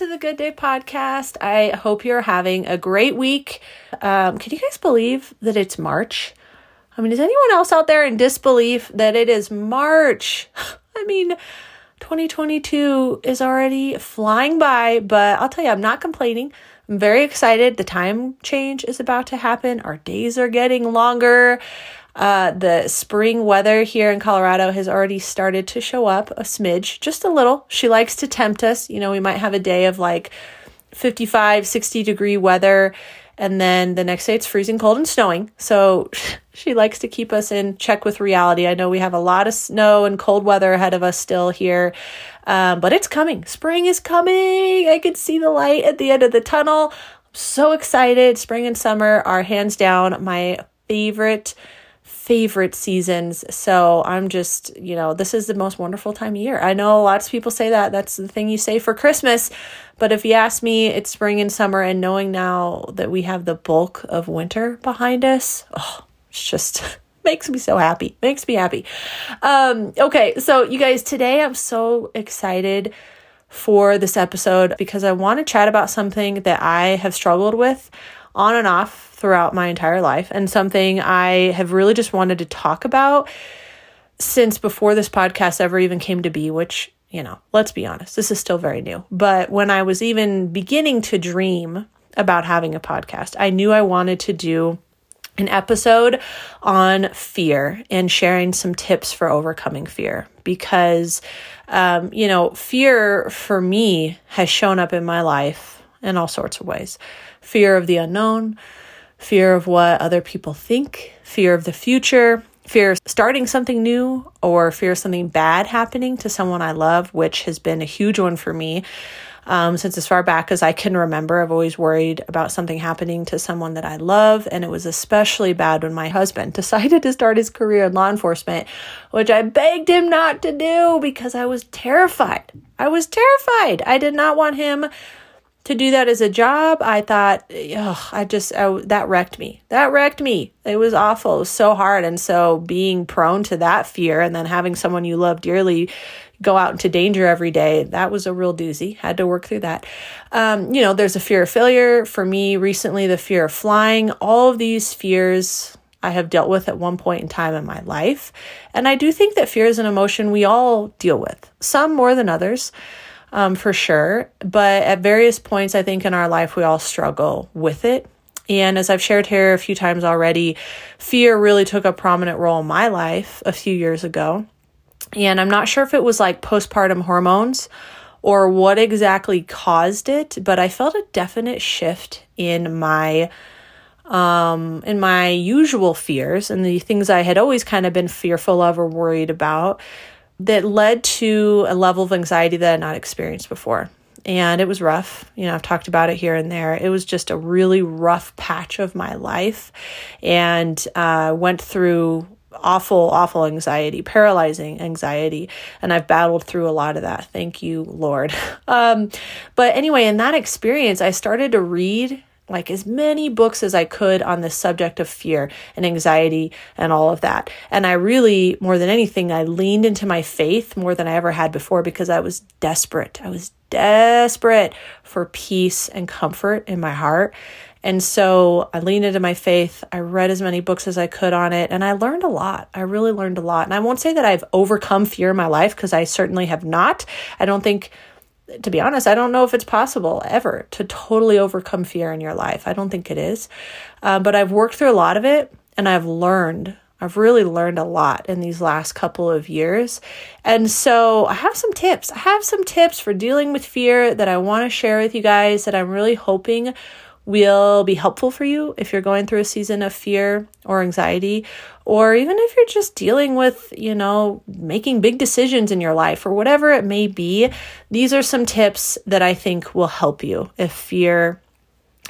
to the Good Day Podcast. I hope you're having a great week. Um, can you guys believe that it's March? I mean, is anyone else out there in disbelief that it is March? I mean, 2022 is already flying by, but I'll tell you, I'm not complaining. I'm very excited. The time change is about to happen. Our days are getting longer. Uh, the spring weather here in Colorado has already started to show up a smidge, just a little. She likes to tempt us. You know, we might have a day of like 55, 60 degree weather, and then the next day it's freezing cold and snowing. So she likes to keep us in check with reality. I know we have a lot of snow and cold weather ahead of us still here. Um, but it's coming. Spring is coming. I can see the light at the end of the tunnel. I'm so excited. Spring and summer are hands down my favorite favorite seasons. So I'm just, you know, this is the most wonderful time of year. I know lots of people say that. That's the thing you say for Christmas. But if you ask me, it's spring and summer. And knowing now that we have the bulk of winter behind us, oh, it's just makes me so happy. Makes me happy. Um, okay, so you guys, today I'm so excited for this episode because I want to chat about something that I have struggled with on and off throughout my entire life and something I have really just wanted to talk about since before this podcast ever even came to be, which, you know, let's be honest, this is still very new. But when I was even beginning to dream about having a podcast, I knew I wanted to do an episode on fear and sharing some tips for overcoming fear because, um, you know, fear for me has shown up in my life in all sorts of ways fear of the unknown, fear of what other people think, fear of the future. Fear of starting something new or fear of something bad happening to someone I love, which has been a huge one for me um, since as far back as I can remember. I've always worried about something happening to someone that I love. And it was especially bad when my husband decided to start his career in law enforcement, which I begged him not to do because I was terrified. I was terrified. I did not want him to do that as a job, I thought, ugh, I just, I, that wrecked me. That wrecked me. It was awful. It was so hard. And so being prone to that fear and then having someone you love dearly go out into danger every day, that was a real doozy. Had to work through that. Um, you know, there's a fear of failure. For me, recently, the fear of flying. All of these fears I have dealt with at one point in time in my life. And I do think that fear is an emotion we all deal with, some more than others um, for sure. But at various points, I think in our life, we all struggle with it. And as I've shared here a few times already, fear really took a prominent role in my life a few years ago. And I'm not sure if it was like postpartum hormones or what exactly caused it, but I felt a definite shift in my um in my usual fears and the things I had always kind of been fearful of or worried about that led to a level of anxiety that I had not experienced before. And it was rough. You know, I've talked about it here and there. It was just a really rough patch of my life and uh, went through awful, awful anxiety, paralyzing anxiety. And I've battled through a lot of that. Thank you, Lord. Um, but anyway, in that experience, I started to read like as many books as I could on the subject of fear and anxiety and all of that. And I really, more than anything, I leaned into my faith more than I ever had before because I was desperate. I was desperate for peace and comfort in my heart. And so I leaned into my faith. I read as many books as I could on it, and I learned a lot. I really learned a lot. And I won't say that I've overcome fear in my life because I certainly have not. I don't think to be honest, I don't know if it's possible ever to totally overcome fear in your life. I don't think it is. Uh, but I've worked through a lot of it and I've learned. I've really learned a lot in these last couple of years. And so I have some tips. I have some tips for dealing with fear that I want to share with you guys that I'm really hoping will be helpful for you if you're going through a season of fear or anxiety, or even if you're just dealing with, you know, making big decisions in your life or whatever it may be. These are some tips that I think will help you if fear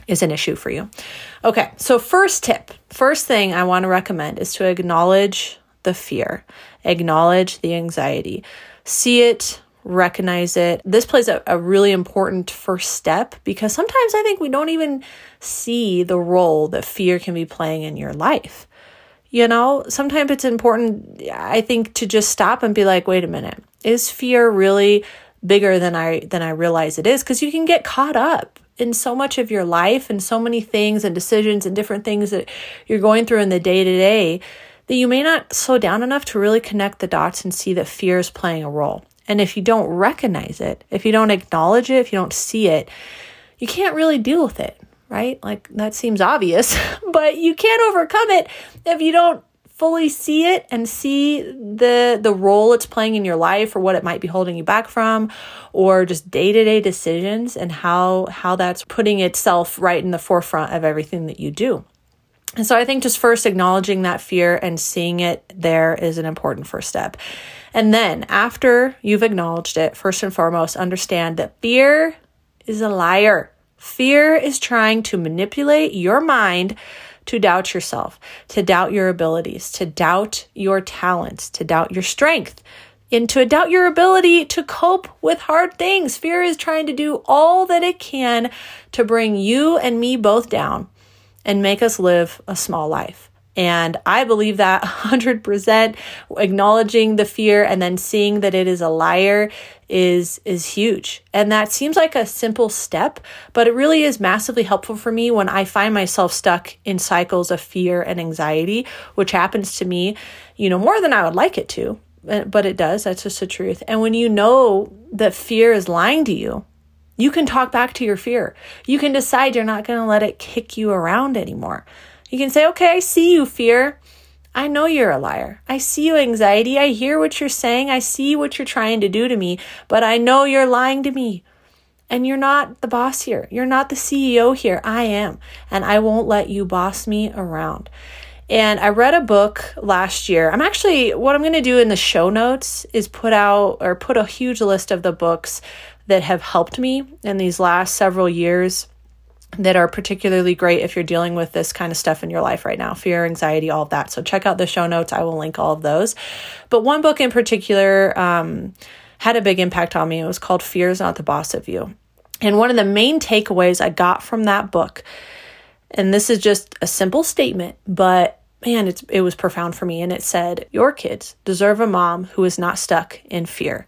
is an issue for you. Okay, so first tip, first thing I want to recommend is to acknowledge the fear, acknowledge the anxiety, see it recognize it. This plays a, a really important first step because sometimes I think we don't even see the role that fear can be playing in your life. You know, sometimes it's important, I think, to just stop and be like, wait a minute, is fear really bigger than I than I realize it is because you can get caught up in so much of your life and so many things and decisions and different things that you're going through in the day to day that you may not slow down enough to really connect the dots and see that fear is playing a role. And if you don't recognize it, if you don't acknowledge it, if you don't see it, you can't really deal with it, right? Like that seems obvious, but you can't overcome it if you don't fully see it and see the the role it's playing in your life or what it might be holding you back from or just day-to-day decisions and how how that's putting itself right in the forefront of everything that you do. And so I think just first acknowledging that fear and seeing it there is an important first step. And then after you've acknowledged it, first and foremost, understand that fear is a liar. Fear is trying to manipulate your mind to doubt yourself, to doubt your abilities, to doubt your talents, to doubt your strength, and to doubt your ability to cope with hard things. Fear is trying to do all that it can to bring you and me both down and make us live a small life. And I believe that 100% acknowledging the fear and then seeing that it is a liar is is huge. And that seems like a simple step, but it really is massively helpful for me when I find myself stuck in cycles of fear and anxiety, which happens to me, you know, more than I would like it to. Uh, but it does. That's just the truth. And when you know that fear is lying to you, you can talk back to your fear. You can decide you're not going to let it kick you around anymore. You can say, okay, I see you, fear. I know you're a liar. I see you, anxiety. I hear what you're saying. I see what you're trying to do to me, but I know you're lying to me. And you're not the boss here. You're not the CEO here. I am. And I won't let you boss me around. And I read a book last year. I'm actually, what I'm going to do in the show notes is put out or put a huge list of the books that have helped me in these last several years that are particularly great if you're dealing with this kind of stuff in your life right now fear, anxiety, all of that. So check out the show notes. I will link all of those. But one book in particular um, had a big impact on me. It was called Fear is Not the Boss of You. And one of the main takeaways I got from that book, and this is just a simple statement, but man, it's, it was profound for me. And it said, Your kids deserve a mom who is not stuck in fear.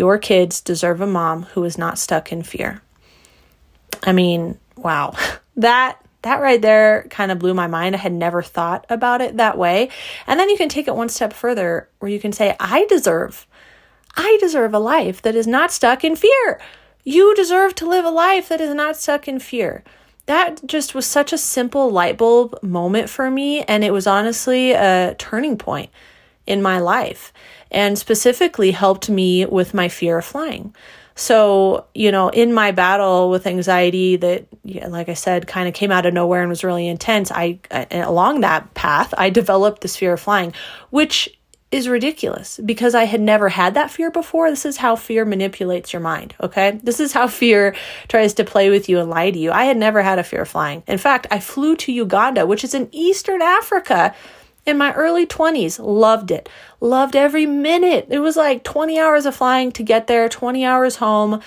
Your kids deserve a mom who is not stuck in fear. I mean, wow. That that right there kind of blew my mind. I had never thought about it that way. And then you can take it one step further where you can say, I deserve, I deserve a life that is not stuck in fear. You deserve to live a life that is not stuck in fear. That just was such a simple light bulb moment for me. And it was honestly a turning point in my life and specifically helped me with my fear of flying. So, you know, in my battle with anxiety that, yeah, like I said, kind of came out of nowhere and was really intense, I, I, along that path, I developed this fear of flying, which is ridiculous because I had never had that fear before. This is how fear manipulates your mind, okay? This is how fear tries to play with you and lie to you. I had never had a fear of flying. In fact, I flew to Uganda, which is in Eastern Africa in my early 20s. Loved it. Loved every minute. It was like 20 hours of flying to get there, 20 hours home.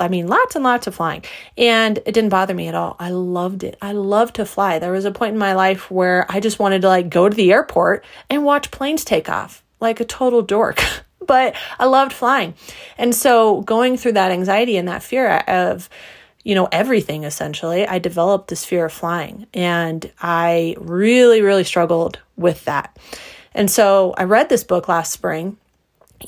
I mean, lots and lots of flying. And it didn't bother me at all. I loved it. I love to fly. There was a point in my life where I just wanted to like go to the airport and watch planes take off like a total dork. but I loved flying. And so going through that anxiety and that fear of, you know, everything essentially, I developed this fear of flying and I really, really struggled with that. And so I read this book last spring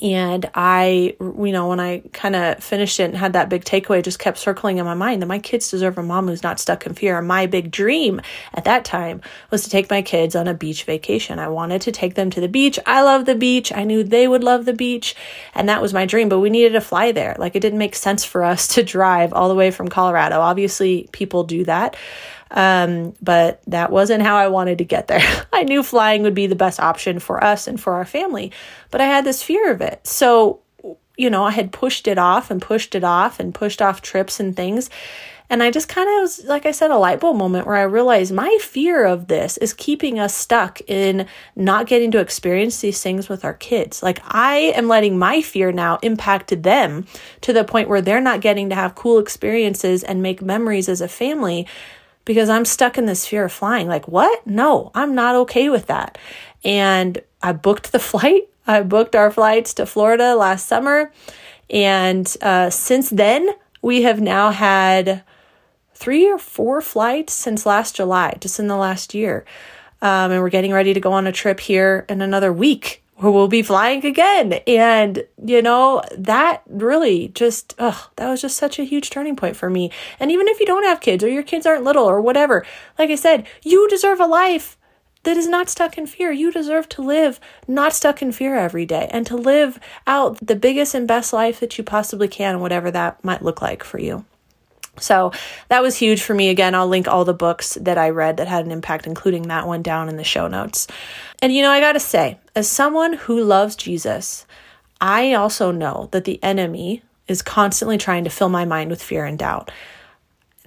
and I, you know, when I kind of finished it and had that big takeaway, just kept circling in my mind that my kids deserve a mom who's not stuck in fear. And my big dream at that time was to take my kids on a beach vacation. I wanted to take them to the beach. I love the beach. I knew they would love the beach. And that was my dream, but we needed to fly there. Like it didn't make sense for us to drive all the way from Colorado. Obviously, people do that. Um, but that wasn't how I wanted to get there. I knew flying would be the best option for us and for our family, but I had this fear of it. So, you know, I had pushed it off and pushed it off and pushed off trips and things. And I just kind of was, like I said, a light bulb moment where I realized my fear of this is keeping us stuck in not getting to experience these things with our kids. Like I am letting my fear now impact them to the point where they're not getting to have cool experiences and make memories as a family because I'm stuck in this fear of flying. Like, what? No, I'm not okay with that. And I booked the flight. I booked our flights to Florida last summer And uh, since then, we have now had three or four flights since last July, just in the last year. Um, and we're getting ready to go on a trip here in another week where we'll be flying again. And, you know, that really just, oh, that was just such a huge turning point for me. And even if you don't have kids or your kids aren't little or whatever, like I said, you deserve a life that is not stuck in fear. You deserve to live not stuck in fear every day and to live out the biggest and best life that you possibly can, whatever that might look like for you. So that was huge for me. Again, I'll link all the books that I read that had an impact, including that one down in the show notes. And you know, I got to say, as someone who loves Jesus, I also know that the enemy is constantly trying to fill my mind with fear and doubt.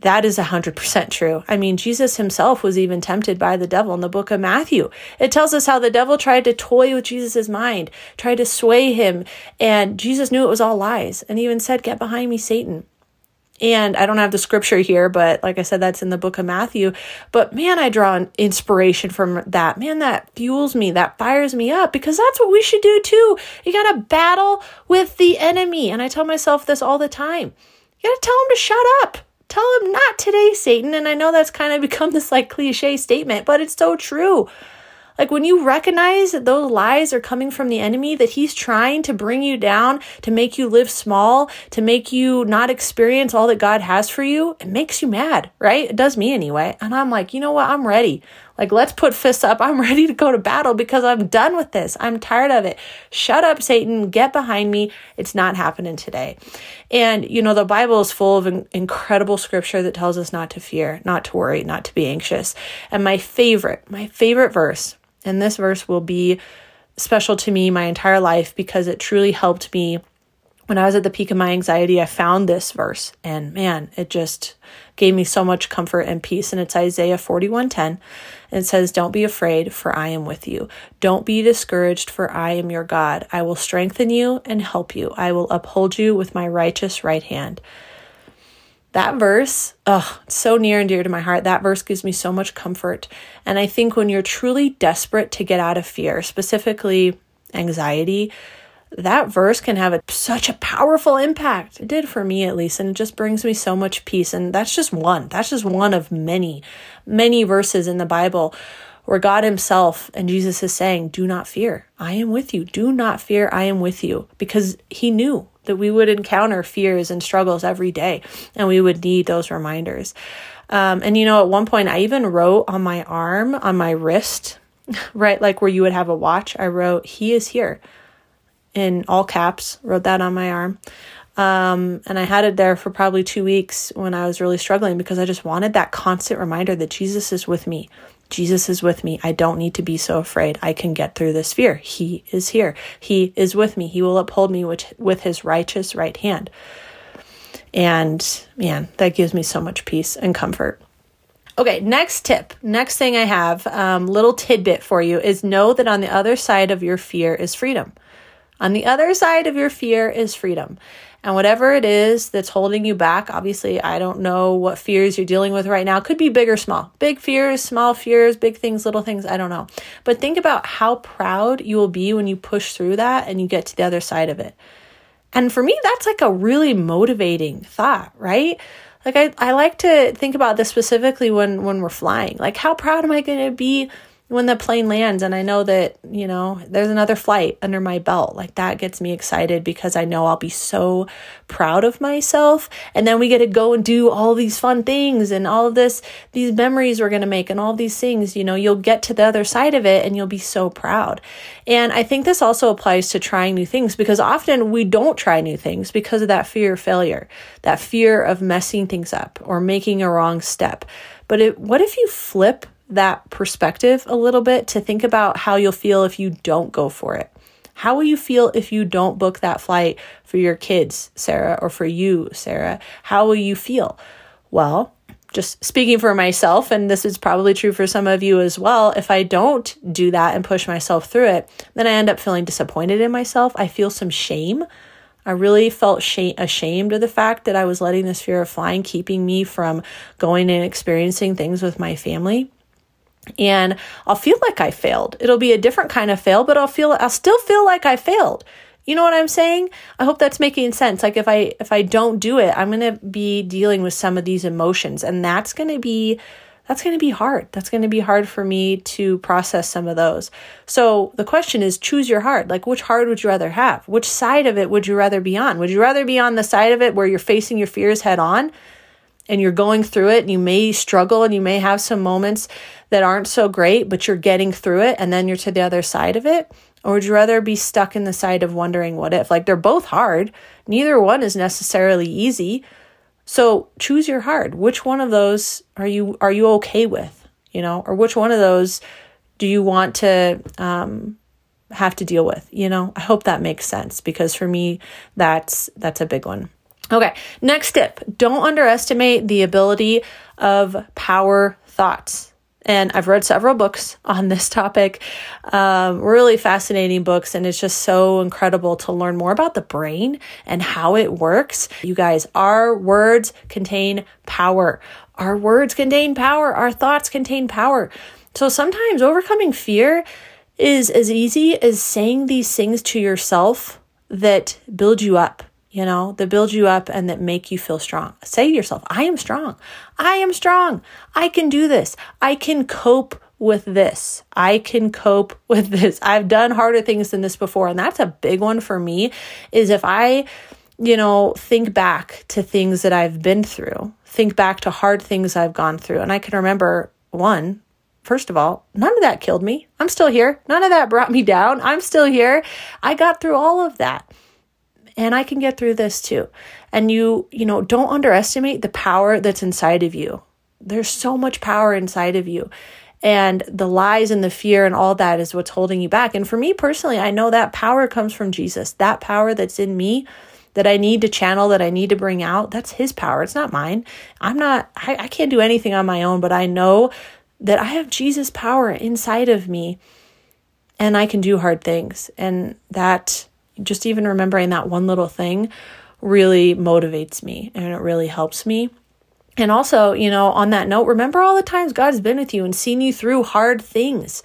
That is 100% true. I mean, Jesus himself was even tempted by the devil in the book of Matthew. It tells us how the devil tried to toy with Jesus' mind, tried to sway him, and Jesus knew it was all lies and even said, Get behind me, Satan. And I don't have the scripture here, but like I said, that's in the book of Matthew. But man, I draw an inspiration from that. Man, that fuels me, that fires me up because that's what we should do too. You got to battle with the enemy. And I tell myself this all the time. You got to tell him to shut up. Tell him not today, Satan. And I know that's kind of become this like cliche statement, but it's so true. Like when you recognize that those lies are coming from the enemy, that he's trying to bring you down, to make you live small, to make you not experience all that God has for you, it makes you mad, right? It does me anyway. And I'm like, you know what? I'm ready. Like, let's put fists up. I'm ready to go to battle because I'm done with this. I'm tired of it. Shut up, Satan. Get behind me. It's not happening today. And, you know, the Bible is full of incredible scripture that tells us not to fear, not to worry, not to be anxious. And my favorite, my favorite verse and this verse will be special to me my entire life because it truly helped me when I was at the peak of my anxiety. I found this verse and man, it just gave me so much comfort and peace. And it's Isaiah 41:10. And it says, Don't be afraid, for I am with you. Don't be discouraged, for I am your God. I will strengthen you and help you. I will uphold you with my righteous right hand that verse, oh, it's so near and dear to my heart. That verse gives me so much comfort. And I think when you're truly desperate to get out of fear, specifically anxiety, that verse can have a, such a powerful impact. It did for me at least, and it just brings me so much peace. And that's just one. That's just one of many, many verses in the Bible where God Himself and Jesus is saying, Do not fear. I am with you. Do not fear. I am with you. Because He knew that we would encounter fears and struggles every day, and we would need those reminders. Um, and you know, at one point, I even wrote on my arm, on my wrist, right, like where you would have a watch, I wrote, He is here in all caps, wrote that on my arm. Um, and I had it there for probably two weeks when I was really struggling because I just wanted that constant reminder that Jesus is with me, Jesus is with me. I don't need to be so afraid. I can get through this fear. He is here. He is with me. He will uphold me with, his righteous right hand. And man, that gives me so much peace and comfort. Okay, next tip, next thing I have, um, little tidbit for you is know that on the other side of your fear is freedom. On the other side of your fear is freedom. And whatever it is that's holding you back, obviously, I don't know what fears you're dealing with right now. Could be big or small. Big fears, small fears, big things, little things, I don't know. But think about how proud you will be when you push through that and you get to the other side of it. And for me, that's like a really motivating thought, right? Like I, I like to think about this specifically when when we're flying. Like how proud am I going to be when the plane lands and I know that, you know, there's another flight under my belt, like that gets me excited because I know I'll be so proud of myself. And then we get to go and do all these fun things and all of this, these memories we're going to make and all these things, you know, you'll get to the other side of it and you'll be so proud. And I think this also applies to trying new things because often we don't try new things because of that fear of failure, that fear of messing things up or making a wrong step. But it, what if you flip that perspective a little bit to think about how you'll feel if you don't go for it. How will you feel if you don't book that flight for your kids, Sarah, or for you, Sarah? How will you feel? Well, just speaking for myself, and this is probably true for some of you as well, if I don't do that and push myself through it, then I end up feeling disappointed in myself. I feel some shame. I really felt shame, ashamed of the fact that I was letting this fear of flying keeping me from going and experiencing things with my family and I'll feel like I failed. It'll be a different kind of fail, but I'll feel I'll still feel like I failed. You know what I'm saying? I hope that's making sense. Like if I if I don't do it, I'm going to be dealing with some of these emotions and that's going to be that's going to be hard. That's going to be hard for me to process some of those. So the question is choose your heart. Like which heart would you rather have? Which side of it would you rather be on? Would you rather be on the side of it where you're facing your fears head on and you're going through it and you may struggle and you may have some moments that aren't so great, but you're getting through it and then you're to the other side of it? Or would you rather be stuck in the side of wondering what if? Like they're both hard. Neither one is necessarily easy. So choose your hard. Which one of those are you are you okay with? You know, or which one of those do you want to um, have to deal with? You know, I hope that makes sense because for me, that's that's a big one. Okay, next tip: don't underestimate the ability of power thoughts. And I've read several books on this topic, um, really fascinating books. And it's just so incredible to learn more about the brain and how it works. You guys, our words contain power. Our words contain power. Our thoughts contain power. So sometimes overcoming fear is as easy as saying these things to yourself that build you up you know, that build you up and that make you feel strong. Say to yourself, I am strong. I am strong. I can do this. I can cope with this. I can cope with this. I've done harder things than this before. And that's a big one for me is if I, you know, think back to things that I've been through, think back to hard things I've gone through. And I can remember one, First of all, none of that killed me. I'm still here. None of that brought me down. I'm still here. I got through all of that and I can get through this too. And you, you know, don't underestimate the power that's inside of you. There's so much power inside of you. And the lies and the fear and all that is what's holding you back. And for me personally, I know that power comes from Jesus. That power that's in me that I need to channel, that I need to bring out, that's his power. It's not mine. I'm not, I, I can't do anything on my own, but I know that I have Jesus' power inside of me and I can do hard things. And that just even remembering that one little thing really motivates me and it really helps me. And also, you know, on that note, remember all the times God's been with you and seen you through hard things.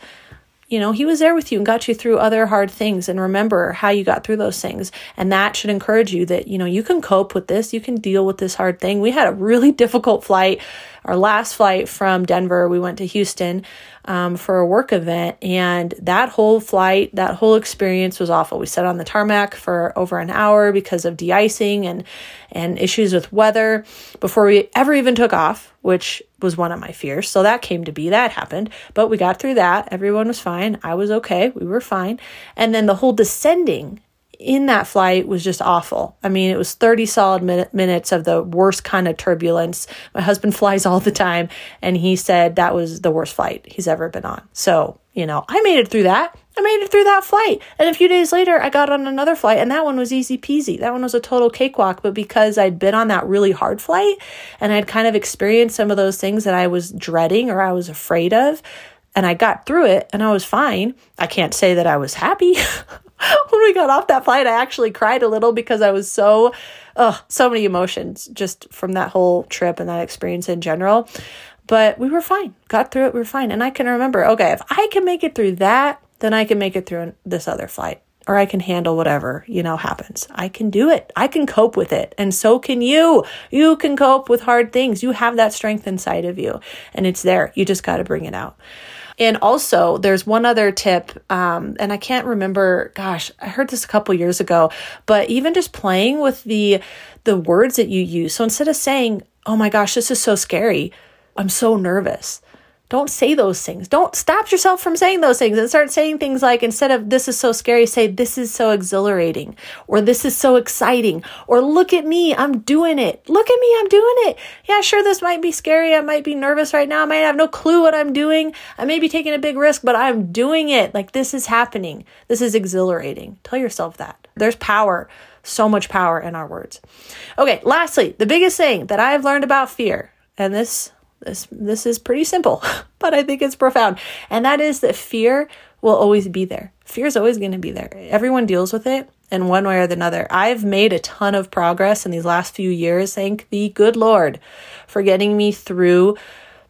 You know, He was there with you and got you through other hard things. And remember how you got through those things. And that should encourage you that, you know, you can cope with this, you can deal with this hard thing. We had a really difficult flight. Our last flight from Denver, we went to Houston um, for a work event. And that whole flight, that whole experience was awful. We sat on the tarmac for over an hour because of de-icing and, and issues with weather before we ever even took off, which was one of my fears. So that came to be, that happened. But we got through that. Everyone was fine. I was okay. We were fine. And then the whole descending in that flight was just awful. I mean, it was 30 solid min- minutes of the worst kind of turbulence. My husband flies all the time, and he said that was the worst flight he's ever been on. So, you know, I made it through that. I made it through that flight. And a few days later, I got on another flight, and that one was easy peasy. That one was a total cakewalk. But because I'd been on that really hard flight and I'd kind of experienced some of those things that I was dreading or I was afraid of, and I got through it and I was fine. I can't say that I was happy. when we got off that flight, I actually cried a little because I was so, oh, so many emotions just from that whole trip and that experience in general. But we were fine, got through it, we were fine. And I can remember, okay, if I can make it through that, then I can make it through this other flight or I can handle whatever, you know, happens. I can do it. I can cope with it. And so can you. You can cope with hard things. You have that strength inside of you and it's there. You just got to bring it out. And also, there's one other tip, um, and I can't remember. Gosh, I heard this a couple years ago, but even just playing with the the words that you use. So instead of saying, "Oh my gosh, this is so scary," I'm so nervous. Don't say those things. Don't stop yourself from saying those things and start saying things like instead of this is so scary, say this is so exhilarating or this is so exciting or look at me, I'm doing it. Look at me, I'm doing it. Yeah, sure, this might be scary. I might be nervous right now. I might have no clue what I'm doing. I may be taking a big risk, but I'm doing it. Like this is happening. This is exhilarating. Tell yourself that. There's power so much power in our words. Okay, lastly, the biggest thing that I've learned about fear, and this this this is pretty simple, but I think it's profound. And that is that fear will always be there. Fear is always going to be there. Everyone deals with it in one way or another. I've made a ton of progress in these last few years. Thank the good Lord for getting me through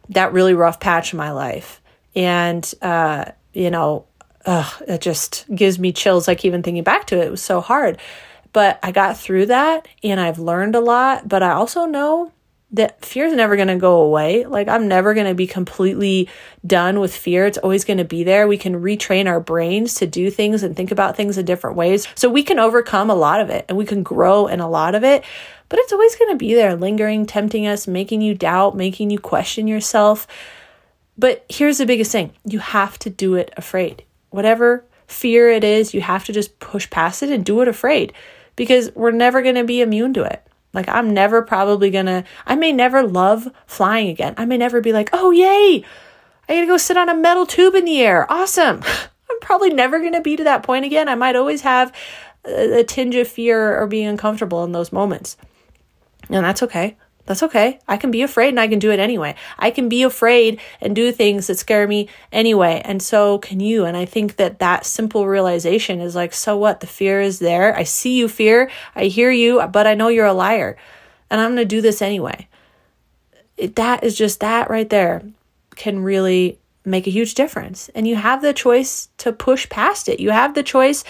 that really rough patch in my life. And uh, you know, ugh, it just gives me chills like even thinking back to it. It was so hard. But I got through that and I've learned a lot. But I also know that fear is never going to go away. Like, I'm never going to be completely done with fear. It's always going to be there. We can retrain our brains to do things and think about things in different ways. So we can overcome a lot of it and we can grow in a lot of it. But it's always going to be there, lingering, tempting us, making you doubt, making you question yourself. But here's the biggest thing you have to do it afraid. Whatever fear it is, you have to just push past it and do it afraid because we're never going to be immune to it. Like, I'm never probably gonna, I may never love flying again. I may never be like, oh, yay, I gotta go sit on a metal tube in the air. Awesome. I'm probably never gonna be to that point again. I might always have a, a tinge of fear or being uncomfortable in those moments. And that's okay. That's okay. I can be afraid and I can do it anyway. I can be afraid and do things that scare me anyway. And so can you. And I think that that simple realization is like, so what? The fear is there. I see you, fear. I hear you, but I know you're a liar. And I'm going to do this anyway. It, that is just that right there can really make a huge difference. And you have the choice to push past it. You have the choice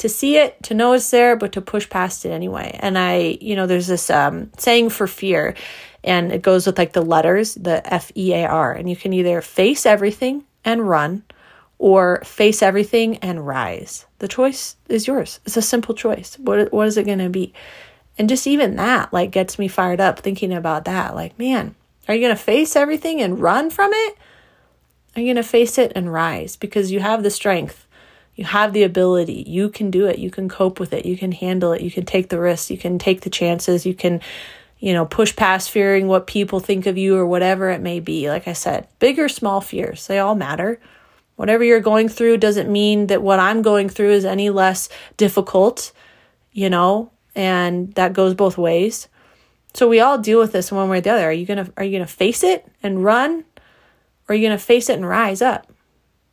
to see it, to know it's there, but to push past it anyway. And I, you know, there's this um, saying for fear, and it goes with like the letters, the F E A R, and you can either face everything and run or face everything and rise. The choice is yours. It's a simple choice. What, what is it going to be? And just even that, like, gets me fired up thinking about that. Like, man, are you going to face everything and run from it? Are you going to face it and rise because you have the strength you have the ability. You can do it. You can cope with it. You can handle it. You can take the risks. You can take the chances. You can, you know, push past fearing what people think of you or whatever it may be. Like I said, big or small fears, they all matter. Whatever you're going through doesn't mean that what I'm going through is any less difficult, you know, and that goes both ways. So we all deal with this one way or the other. Are you gonna are you gonna face it and run? Or are you gonna face it and rise up?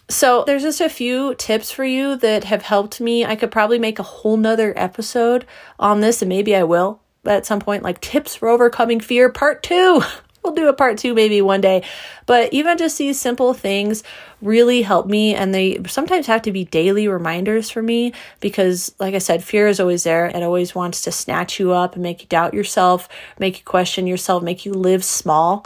So there's just a few tips for you that have helped me. I could probably make a whole nother episode on this, and maybe I will but at some point, like tips for overcoming fear, part two. we'll do a part two maybe one day. But even just these simple things really help me. And they sometimes have to be daily reminders for me because, like I said, fear is always there. It always wants to snatch you up and make you doubt yourself, make you question yourself, make you live small.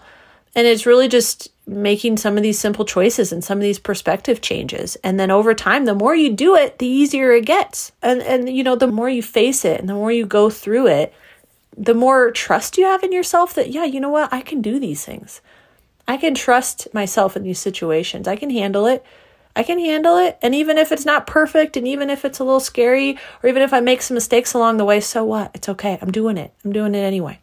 And it's really just making some of these simple choices and some of these perspective changes. And then over time, the more you do it, the easier it gets. And and you know, the more you face it and the more you go through it, the more trust you have in yourself that yeah, you know what? I can do these things. I can trust myself in these situations. I can handle it. I can handle it. And even if it's not perfect and even if it's a little scary or even if I make some mistakes along the way, so what? It's okay. I'm doing it. I'm doing it anyway.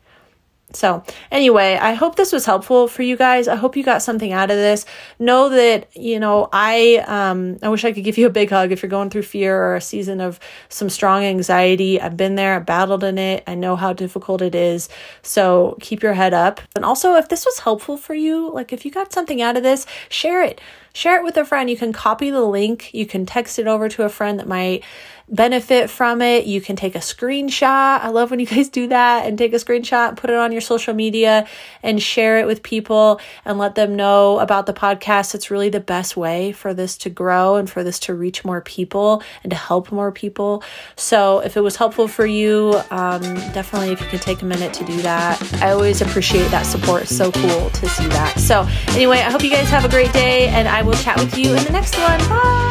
So, anyway, I hope this was helpful for you guys. I hope you got something out of this. Know that, you know, I um I wish I could give you a big hug if you're going through fear or a season of some strong anxiety. I've been there, I've battled in it. I know how difficult it is. So, keep your head up. And also, if this was helpful for you, like if you got something out of this, share it. Share it with a friend. You can copy the link, you can text it over to a friend that might benefit from it. You can take a screenshot. I love when you guys do that and take a screenshot, put it on your social media and share it with people and let them know about the podcast. It's really the best way for this to grow and for this to reach more people and to help more people. So if it was helpful for you, um, definitely if you could take a minute to do that. I always appreciate that support. It's so cool to see that. So anyway, I hope you guys have a great day and I we'll chat with you in the next one. Bye.